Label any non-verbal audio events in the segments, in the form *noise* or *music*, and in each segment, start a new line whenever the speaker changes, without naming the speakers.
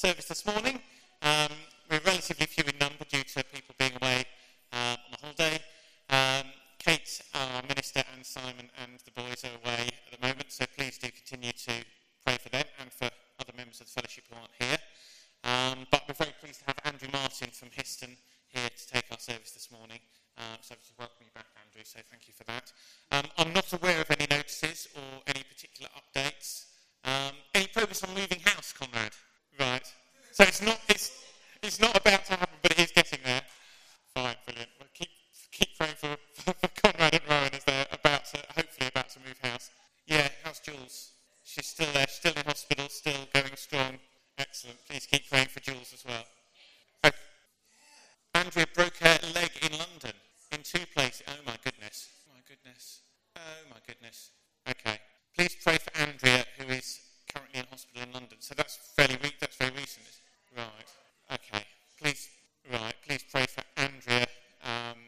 service this morning. Um, we're relatively few in number due to people being away uh, on a holiday. Um, Kate, our minister, and Simon and the boys are away at the moment, so please do continue to pray for them and for other members of the fellowship who aren't here. Um, but we're very pleased to have Andrew Martin from Histon here to take our service this morning. Uh, so to welcome you back, Andrew, so thank you for that. Um, I'm not aware of any notices or any particular updates. Um, any progress on moving house, Conrad? Right. So it's not, it's, it's not about to happen, but it is getting there. Fine, brilliant. Well, keep, keep praying for, for, for Conrad and Rowan as they're about to, hopefully about to move house. Yeah, how's Jules? She's still there, still in hospital, still going strong. Excellent. Please keep praying for Jules as well. Oh, Andrea broke her leg in London in two places. Oh my goodness. Oh my goodness. Oh my goodness. Okay. Please pray for Andrea, who is currently in hospital in London. So that's fairly re- that's very recent. Right. Okay. Please. Right. Please pray for Andrea um,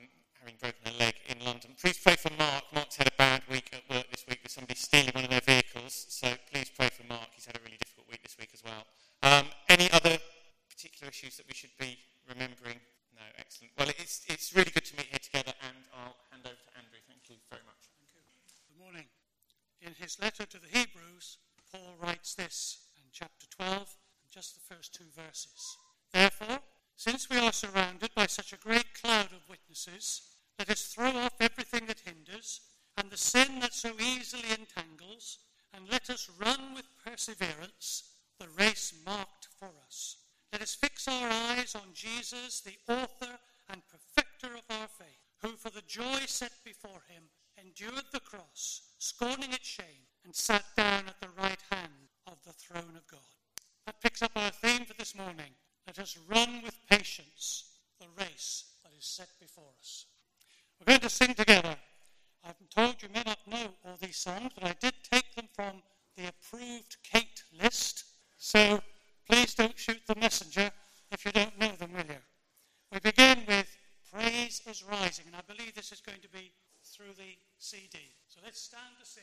having broken her leg in London. Please pray for Mark. Mark's had a bad week at work this week with somebody stealing one of their vehicles. So please pray for Mark. He's had a really difficult week this week as well. Um, any other particular issues that we should be remembering? No. Excellent. Well, it's it's really good to meet here together, and I'll hand over to Andrew. Thank you very much.
Thank you. Good morning. In his letter to the Hebrews, Paul writes this in chapter 12, and first two verses. Therefore, since we are surrounded by such a great cloud of witnesses, let us throw off everything that hinders and the sin that so easily entangles, and let us run with perseverance the race marked for us. Let us fix our eyes on Jesus, the author and perfecter of our faith, who for the joy set before him endured the cross, scorning its shame, and sat down at the right hand of the throne of God. That picks up our theme for this morning. Let us run with patience the race that is set before us. We're going to sing together. I've been told you may not know all these songs, but I did take them from the approved Kate list. So please don't shoot the messenger if you don't know them, will you? We begin with Praise is Rising, and I believe this is going to be through the CD. So let's stand to sing.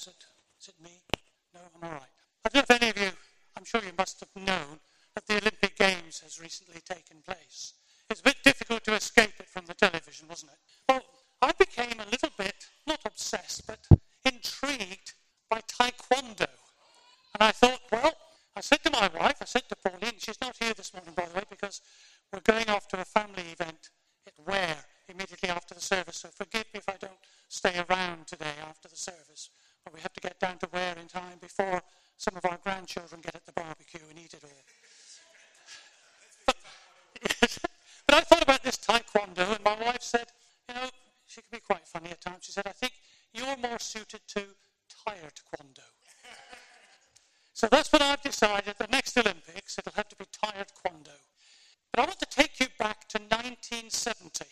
Is it? Is it me? No, I'm all right. I don't know if any of you, I'm sure you must have known that the Olympic Games has recently taken place. It's a bit difficult to escape it from the television, wasn't it? Well, I became a little bit, not obsessed, but intrigued by Taekwondo. And I thought, well, I said to my wife, I said to Pauline, she's not here this morning, by the way, because we're going off to a family event at Ware immediately after the service. So forgive me if I don't stay around today after the service. We have to get down to Ware in time before some of our grandchildren get at the barbecue and eat it all. But, but I thought about this taekwondo, and my wife said, you know, she can be quite funny at times. She said, I think you're more suited to tired taekwondo. So that's what I've decided. The next Olympics, it'll have to be tired Kwando. But I want to take you back to 1970.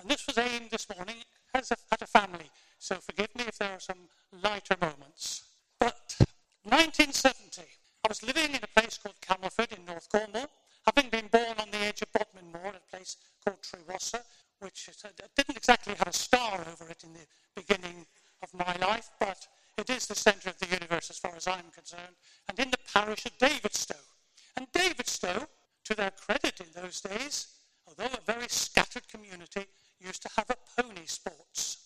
And this was aimed this morning as a, at a family. So forgive me if there are some lighter moments. But 1970, I was living in a place called Camelford in North Cornwall, having been born on the edge of Bodmin Moor, a place called Trewassa, which uh, didn't exactly have a star over it in the beginning of my life, but it is the centre of the universe as far as I'm concerned, and in the parish of Davidstow. And Davidstow, to their credit in those days, although a very scattered community, used to have a pony sports.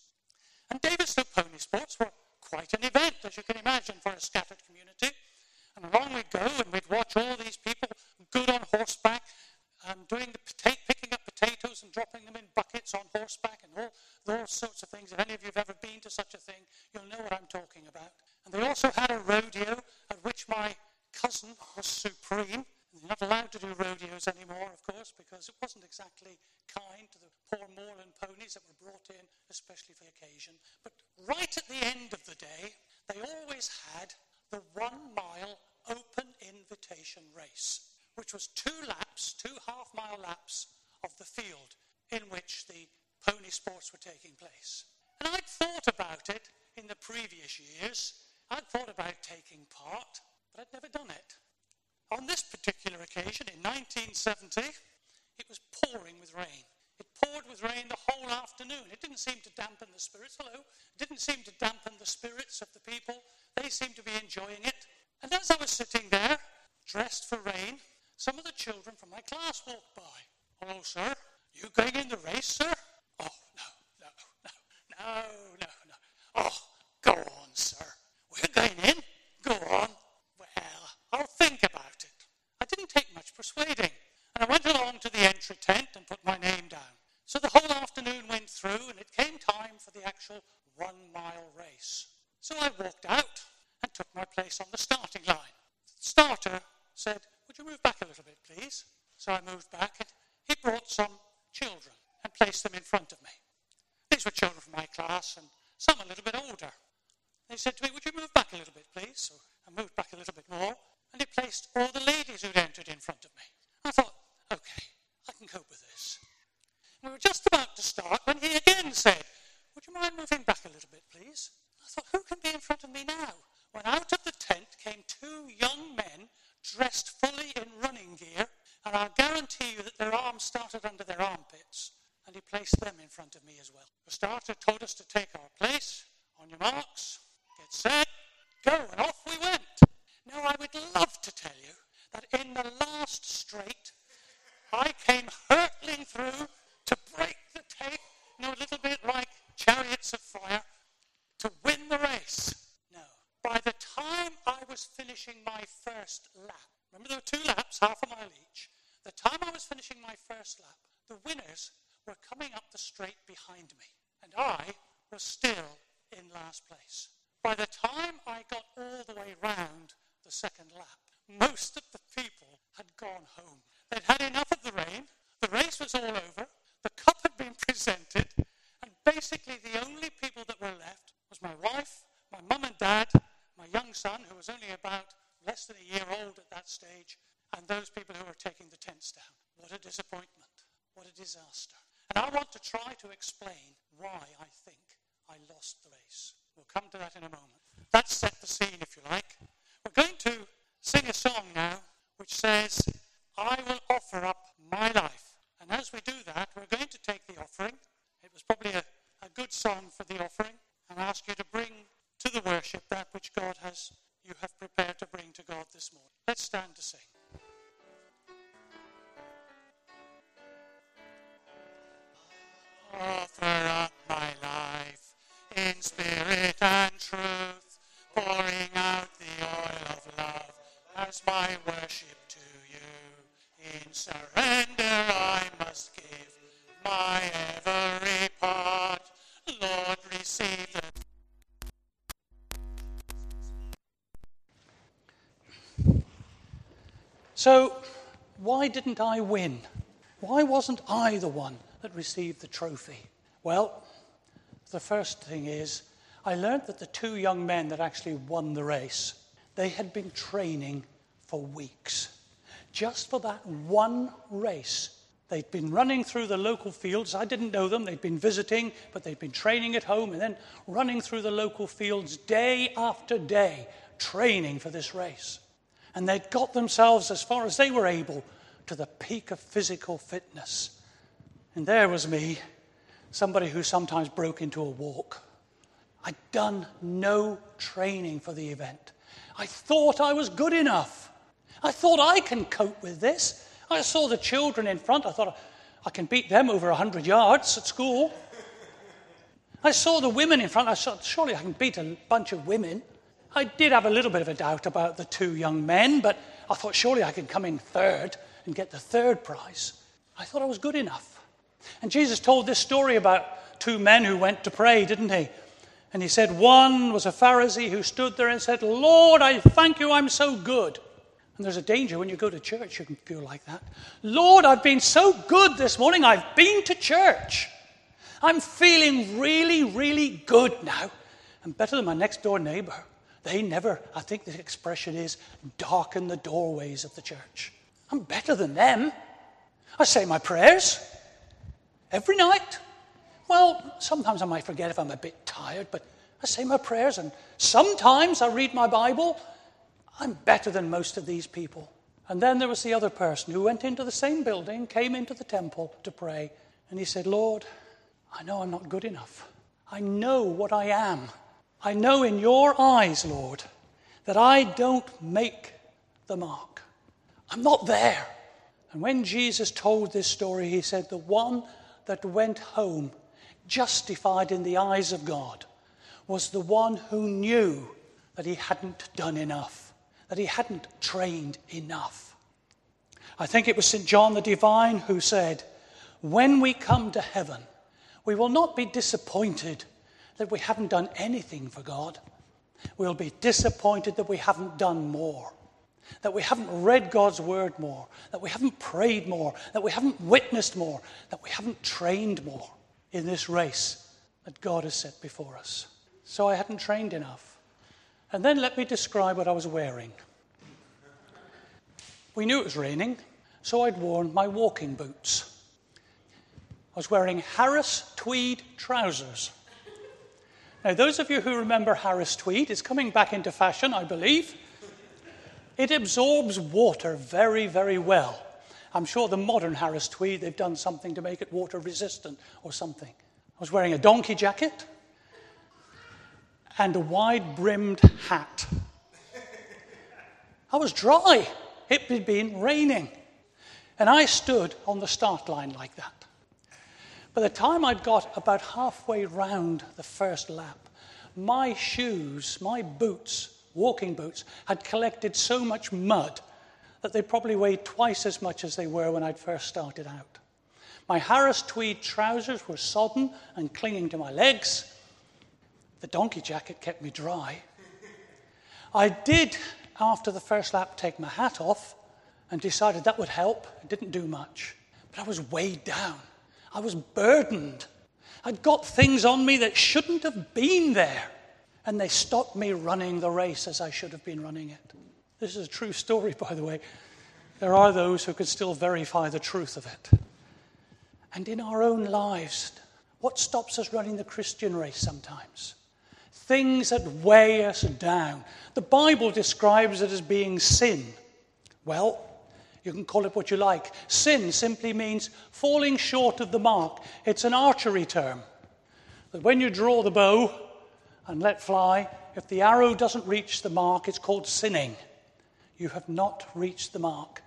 And Davidstow pony sports were quite an event, as you can imagine, for a scattered community. And along we'd go and we'd watch all these people good on horseback, um, doing the pota- picking up potatoes and dropping them in buckets on horseback and all those sorts of things. If any of you have ever been to such a thing, you'll know what I'm talking about. And they also had a rodeo at which my cousin was supreme. They're not allowed to do rodeos anymore, of course, because it wasn't exactly kind to the poor that were brought in, especially for the occasion. But right at the end of the day, they always had the one mile open invitation race, which was two laps, two half mile laps of the field in which the pony sports were taking place. And I'd thought about it in the previous years, I'd thought about taking part, but I'd never done it. On this particular occasion, in 1970, it was pouring with rain. It poured with rain the whole afternoon. It didn't seem to dampen the spirits. Hello. It didn't seem to dampen the spirits of the people. They seemed to be enjoying it. And as I was sitting there, dressed for rain, some of the children from my class walked by. Hello, sir. You going in the race, sir? Oh, no, no, no, no, no, no. Oh, go on, sir. We're going in. Go on. Well, I'll think about it. I didn't take much persuading. And I went along to the entry tent and put my name down. So the whole afternoon went through, and it came time for the actual one mile race. So I walked out and took my place on the starting line. The starter said, Would you move back a little bit, please? So I moved back, and he brought some children and placed them in front of me. These were children from my class, and some a little bit older. They said to me, Would you move back a little bit, please? So I moved back a little bit more, and he placed all the ladies who'd entered in front of me. I thought, Okay, I can cope with this. We were just about to start when he again said, Would you mind moving back a little bit, please? I thought, Who can be in front of me now? When out of the tent came two young men dressed fully in running gear, and I'll guarantee you that their arms started under their armpits, and he placed them in front of me as well. The starter told us to take our place. On your marks, get set, go, and off we went. Now, I would love to tell you that in the last straight, I came hurtling through to break the tape, you know, a little bit like chariots of fire, to win the race. No. By the time I was finishing my first lap, remember there were two laps, half a mile each. The time I was finishing my first lap, the winners were coming up the straight behind me, and I was still in last place. By the time I got all the way round the second lap, most of the people had gone home. They'd had enough of the rain, the race was all over, the cup had been *laughs* presented, and basically the only people that were left was my wife, my mum and dad, my young son, who was only about less than a year old at that stage, and those people who were taking the tents down. What a disappointment. What a disaster. And I want to try to explain why I think I lost the race. We'll come to that in a moment. That set the scene, if you like. We're going to sing a song now which says, I will offer up my life. And as we do that, we're going to take the offering. It was probably a, a good song for the offering, and ask you to bring to the worship that which God has you have prepared to bring to God this morning. Let's stand to sing. Offer up my life in spirit So, why didn't I win? Why wasn't I the one that received the trophy? Well, the first thing is, I learned that the two young men that actually won the race, they had been training for weeks. Just for that one race. They'd been running through the local fields. I didn't know them. They'd been visiting, but they'd been training at home and then running through the local fields day after day, training for this race. And they'd got themselves as far as they were able to the peak of physical fitness. And there was me, somebody who sometimes broke into a walk. I'd done no training for the event. I thought I was good enough. I thought I can cope with this. I saw the children in front. I thought I can beat them over 100 yards at school. I saw the women in front. I thought, surely I can beat a bunch of women. I did have a little bit of a doubt about the two young men, but I thought surely I could come in third and get the third prize. I thought I was good enough. And Jesus told this story about two men who went to pray, didn't he? And he said, One was a Pharisee who stood there and said, Lord, I thank you, I'm so good. And there's a danger when you go to church, you can feel like that. Lord, I've been so good this morning, I've been to church. I'm feeling really, really good now. I'm better than my next door neighbor. They never, I think the expression is, darken the doorways of the church. I'm better than them. I say my prayers every night. Well, sometimes I might forget if I'm a bit tired, but I say my prayers, and sometimes I read my Bible. I'm better than most of these people. And then there was the other person who went into the same building, came into the temple to pray, and he said, Lord, I know I'm not good enough. I know what I am. I know in your eyes, Lord, that I don't make the mark. I'm not there. And when Jesus told this story, he said, The one that went home justified in the eyes of God was the one who knew that he hadn't done enough, that he hadn't trained enough. I think it was St. John the Divine who said, When we come to heaven, we will not be disappointed that we haven't done anything for God. We'll be disappointed that we haven't done more, that we haven't read God's word more, that we haven't prayed more, that we haven't witnessed more, that we haven't trained more in this race that God has set before us. So I hadn't trained enough. And then let me describe what I was wearing. We knew it was raining, so I'd worn my walking boots. I was wearing Harris tweed trousers. Now, those of you who remember Harris tweed, it's coming back into fashion, I believe. It absorbs water very, very well. I'm sure the modern Harris tweed, they've done something to make it water resistant or something. I was wearing a donkey jacket and a wide brimmed hat. I was dry. It had been raining. And I stood on the start line like that. By the time I'd got about halfway round the first lap, my shoes, my boots, walking boots, had collected so much mud that they probably weighed twice as much as they were when I'd first started out. My Harris tweed trousers were sodden and clinging to my legs. The donkey jacket kept me dry. I did, after the first lap, take my hat off and decided that would help. It didn't do much. But I was weighed down. I was burdened. I'd got things on me that shouldn't have been there. And they stopped me running the race as I should have been running it. This is a true story, by the way. There are those who could still verify the truth of it. And in our own lives, what stops us running the Christian race sometimes? Things that weigh us down. The Bible describes it as being sin. Well, you can call it what you like. Sin simply means falling short of the mark. It's an archery term. That when you draw the bow and let fly, if the arrow doesn't reach the mark, it's called sinning. You have not reached the mark.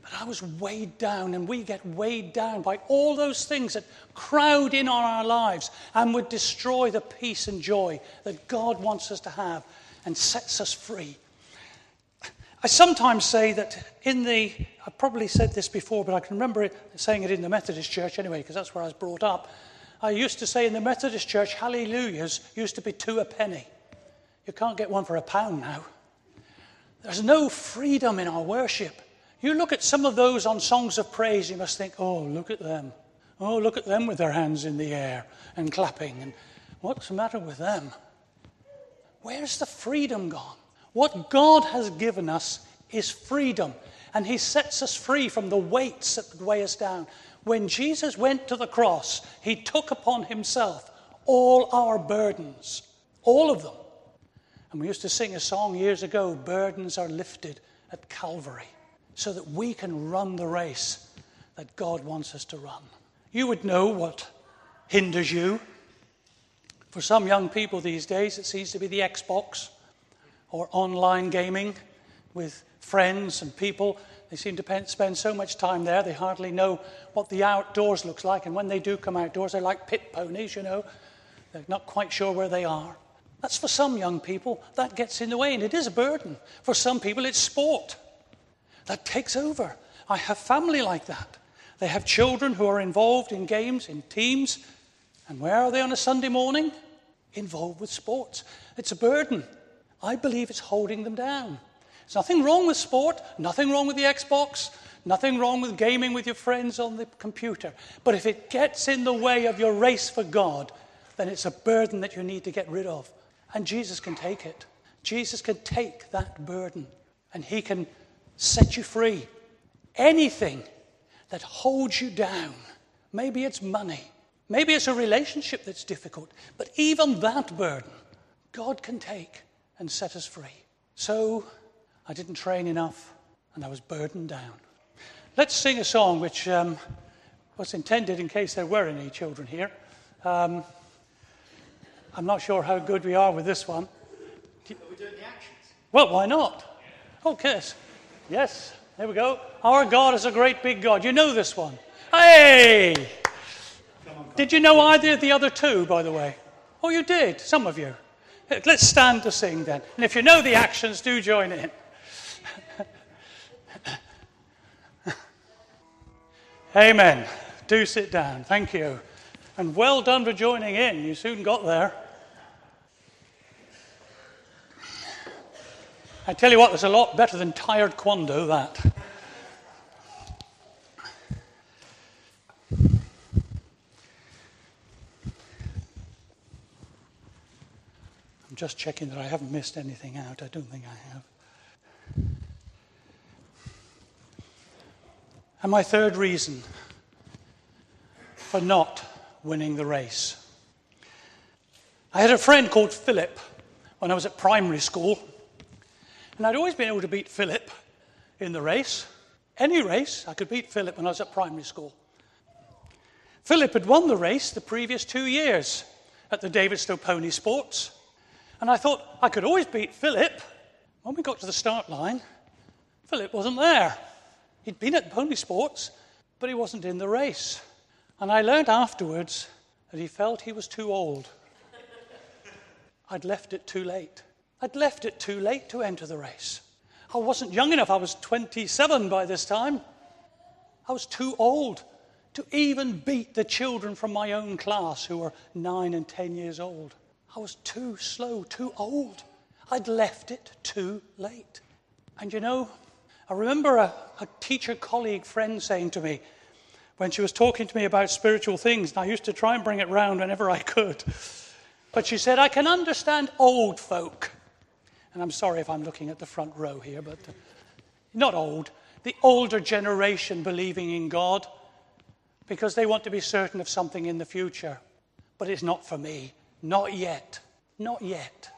But I was weighed down, and we get weighed down by all those things that crowd in on our lives and would destroy the peace and joy that God wants us to have and sets us free. I sometimes say that in the, I probably said this before, but I can remember it, saying it in the Methodist church anyway, because that's where I was brought up. I used to say in the Methodist church, hallelujahs used to be two a penny. You can't get one for a pound now. There's no freedom in our worship. You look at some of those on songs of praise, you must think, oh, look at them. Oh, look at them with their hands in the air and clapping. And what's the matter with them? Where's the freedom gone? What God has given us is freedom, and He sets us free from the weights that weigh us down. When Jesus went to the cross, He took upon Himself all our burdens, all of them. And we used to sing a song years ago burdens are lifted at Calvary so that we can run the race that God wants us to run. You would know what hinders you. For some young people these days, it seems to be the Xbox or online gaming with friends and people. They seem to spend so much time there, they hardly know what the outdoors looks like. And when they do come outdoors, they're like pit ponies, you know. They're not quite sure where they are. That's for some young people, that gets in the way, and it is a burden. For some people, it's sport that takes over. I have family like that. They have children who are involved in games, in teams, and where are they on a Sunday morning? Involved with sports. It's a burden. I believe it's holding them down. There's nothing wrong with sport, nothing wrong with the Xbox, nothing wrong with gaming with your friends on the computer. But if it gets in the way of your race for God, then it's a burden that you need to get rid of. And Jesus can take it. Jesus can take that burden and he can set you free. Anything that holds you down, maybe it's money, Maybe it's a relationship that's difficult, but even that burden, God can take and set us free. So I didn't train enough and I was burdened down. Let's sing a song which um, was intended in case there were any children here. Um, I'm not sure how good we are with this one.
Are we doing the actions?
Well, why not? Okay. Yes, there we go. Our God is a great big God. You know this one. Hey! Did you know either of the other two, by the way? Oh, you did, some of you. Let's stand to sing then. And if you know the actions, do join in. Amen. Do sit down. Thank you. And well done for joining in. You soon got there. I tell you what, there's a lot better than tired quando, that. Just checking that I haven't missed anything out. I don't think I have. And my third reason for not winning the race. I had a friend called Philip when I was at primary school, and I'd always been able to beat Philip in the race. Any race, I could beat Philip when I was at primary school. Philip had won the race the previous two years at the Davidstow Pony Sports. And I thought I could always beat Philip. When we got to the start line, Philip wasn't there. He'd been at pony sports, but he wasn't in the race. And I learned afterwards that he felt he was too old. I'd left it too late. I'd left it too late to enter the race. I wasn't young enough. I was 27 by this time. I was too old to even beat the children from my own class who were nine and 10 years old. I was too slow, too old. I'd left it too late. And you know, I remember a, a teacher colleague friend saying to me when she was talking to me about spiritual things, and I used to try and bring it round whenever I could. But she said, I can understand old folk. And I'm sorry if I'm looking at the front row here, but uh, not old, the older generation believing in God because they want to be certain of something in the future. But it's not for me. Not yet. Not yet.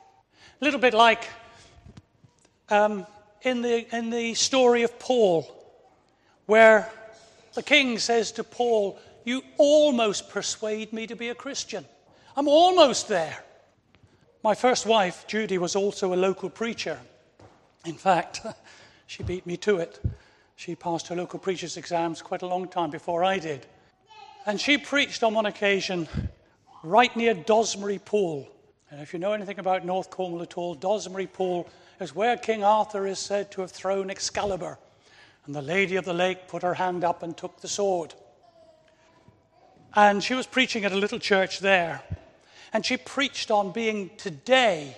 A little bit like um, in, the, in the story of Paul, where the king says to Paul, You almost persuade me to be a Christian. I'm almost there. My first wife, Judy, was also a local preacher. In fact, *laughs* she beat me to it. She passed her local preacher's exams quite a long time before I did. And she preached on one occasion right near Dozmary Pool. And if you know anything about North Cornwall at all, Dozmary Pool is where King Arthur is said to have thrown Excalibur. And the Lady of the Lake put her hand up and took the sword. And she was preaching at a little church there. And she preached on being today,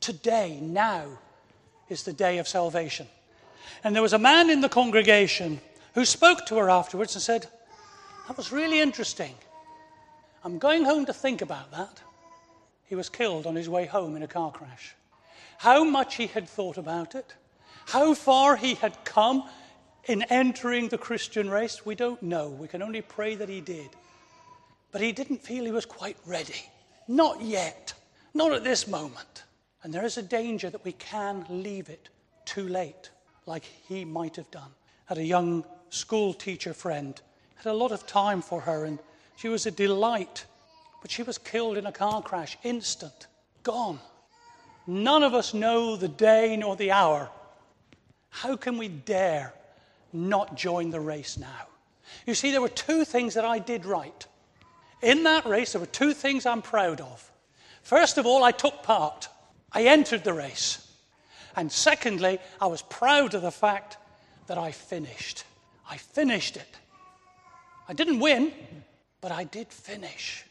today, now is the day of salvation. And there was a man in the congregation who spoke to her afterwards and said, That was really interesting. I'm going home to think about that. He was killed on his way home in a car crash. How much he had thought about it, how far he had come in entering the Christian race, we don't know. We can only pray that he did. But he didn't feel he was quite ready. Not yet. Not at this moment. And there is a danger that we can leave it too late, like he might have done. Had a young school teacher friend, had a lot of time for her, and she was a delight, but she was killed in a car crash, instant, gone. None of us know the day nor the hour. How can we dare not join the race now? You see, there were two things that I did right. In that race, there were two things I'm proud of. First of all, I took part, I entered the race. And secondly, I was proud of the fact that I finished. I finished it. I didn't win, but I did finish.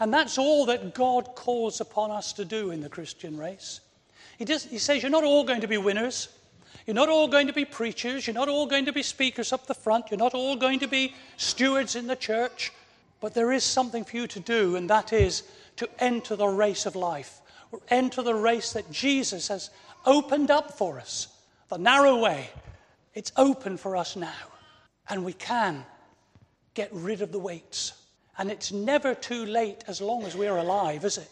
And that's all that God calls upon us to do in the Christian race. He, does, he says, You're not all going to be winners. You're not all going to be preachers. You're not all going to be speakers up the front. You're not all going to be stewards in the church. But there is something for you to do, and that is to enter the race of life, enter the race that Jesus has opened up for us. The narrow way, it's open for us now. And we can get rid of the weights And it's never too late as long as we're alive, is it?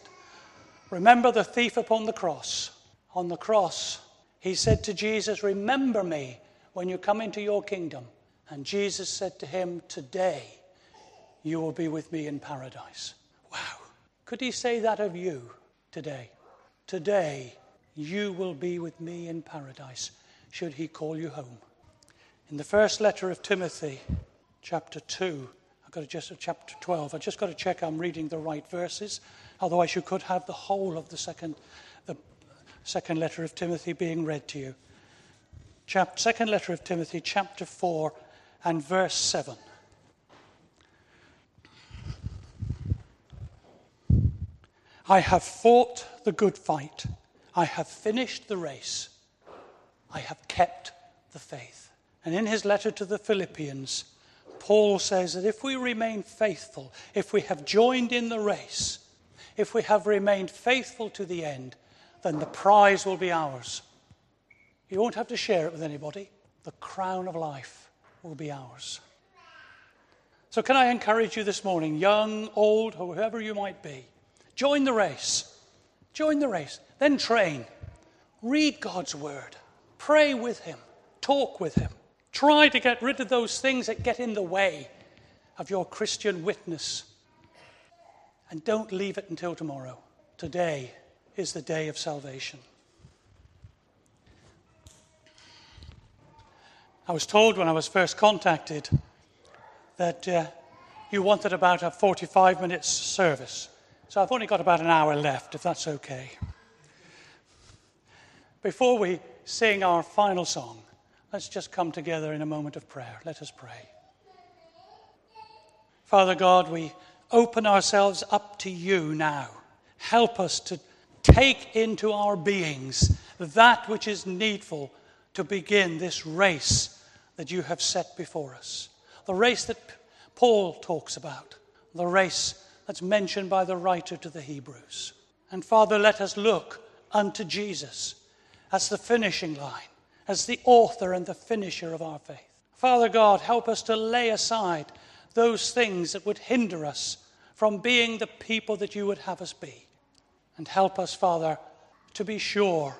Remember the thief upon the cross. On the cross, he said to Jesus, Remember me when you come into your kingdom. And Jesus said to him, Today you will be with me in paradise. Wow. Could he say that of you today? Today you will be with me in paradise, should he call you home. In the first letter of Timothy, chapter 2, I've got to just uh, chapter 12. I've just got to check I'm reading the right verses. Otherwise, you could have the whole of the second, the second letter of Timothy being read to you. Chap, second letter of Timothy, chapter 4, and verse 7. I have fought the good fight. I have finished the race. I have kept the faith. And in his letter to the Philippians, Paul says that if we remain faithful, if we have joined in the race, if we have remained faithful to the end, then the prize will be ours. You won't have to share it with anybody. The crown of life will be ours. So, can I encourage you this morning, young, old, whoever you might be, join the race. Join the race. Then train. Read God's word. Pray with Him. Talk with Him. Try to get rid of those things that get in the way of your Christian witness and don't leave it until tomorrow. Today is the day of salvation. I was told when I was first contacted that uh, you wanted about a 45 minute service. So I've only got about an hour left, if that's okay. Before we sing our final song, let's just come together in a moment of prayer. Let us pray. Father God, we open ourselves up to you now. Help us to take into our beings that which is needful to begin this race that you have set before us. The race that Paul talks about, the race that's mentioned by the writer to the Hebrews. And Father, let us look unto Jesus as the finishing line, as the author and the finisher of our faith. Father God, help us to lay aside those things that would hinder us from being the people that you would have us be. And help us, Father, to be sure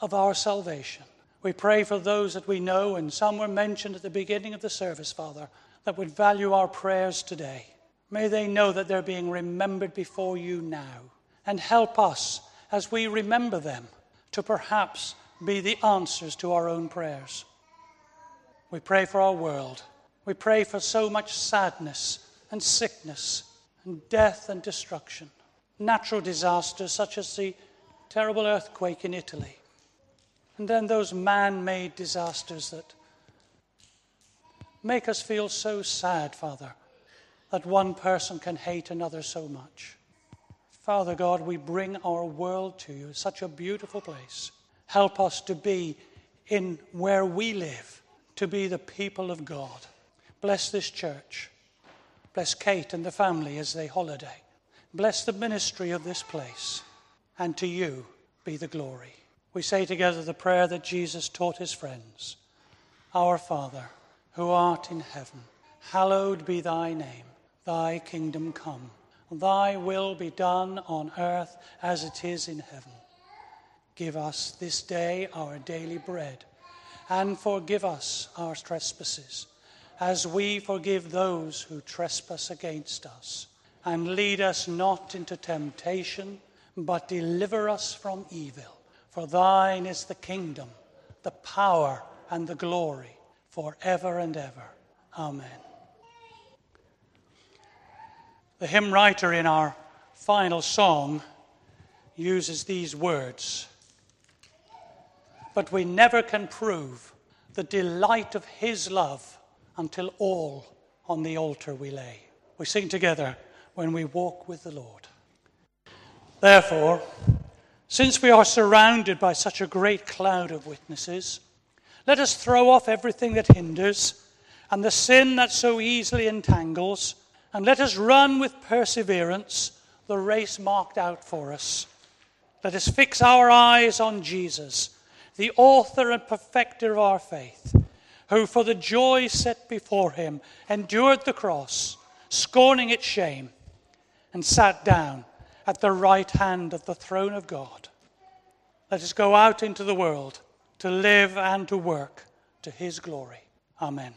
of our salvation. We pray for those that we know, and some were mentioned at the beginning of the service, Father, that would value our prayers today. May they know that they're being remembered before you now. And help us as we remember them to perhaps be the answers to our own prayers. We pray for our world. We pray for so much sadness and sickness and death and destruction. Natural disasters such as the terrible earthquake in Italy. And then those man made disasters that make us feel so sad, Father, that one person can hate another so much. Father God, we bring our world to you, such a beautiful place. Help us to be in where we live, to be the people of God. Bless this church. Bless Kate and the family as they holiday. Bless the ministry of this place. And to you be the glory. We say together the prayer that Jesus taught his friends Our Father, who art in heaven, hallowed be thy name. Thy kingdom come. Thy will be done on earth as it is in heaven. Give us this day our daily bread, and forgive us our trespasses as we forgive those who trespass against us. And lead us not into temptation, but deliver us from evil. For thine is the kingdom, the power, and the glory, for ever and ever. Amen. The hymn writer in our final song uses these words But we never can prove the delight of his love until all on the altar we lay. We sing together when we walk with the Lord. Therefore, since we are surrounded by such a great cloud of witnesses, let us throw off everything that hinders and the sin that so easily entangles, and let us run with perseverance the race marked out for us. Let us fix our eyes on Jesus, the author and perfecter of our faith who for the joy set before him endured the cross, scorning its shame, and sat down at the right hand of the throne of God. Let us go out into the world to live and to work to his glory. Amen.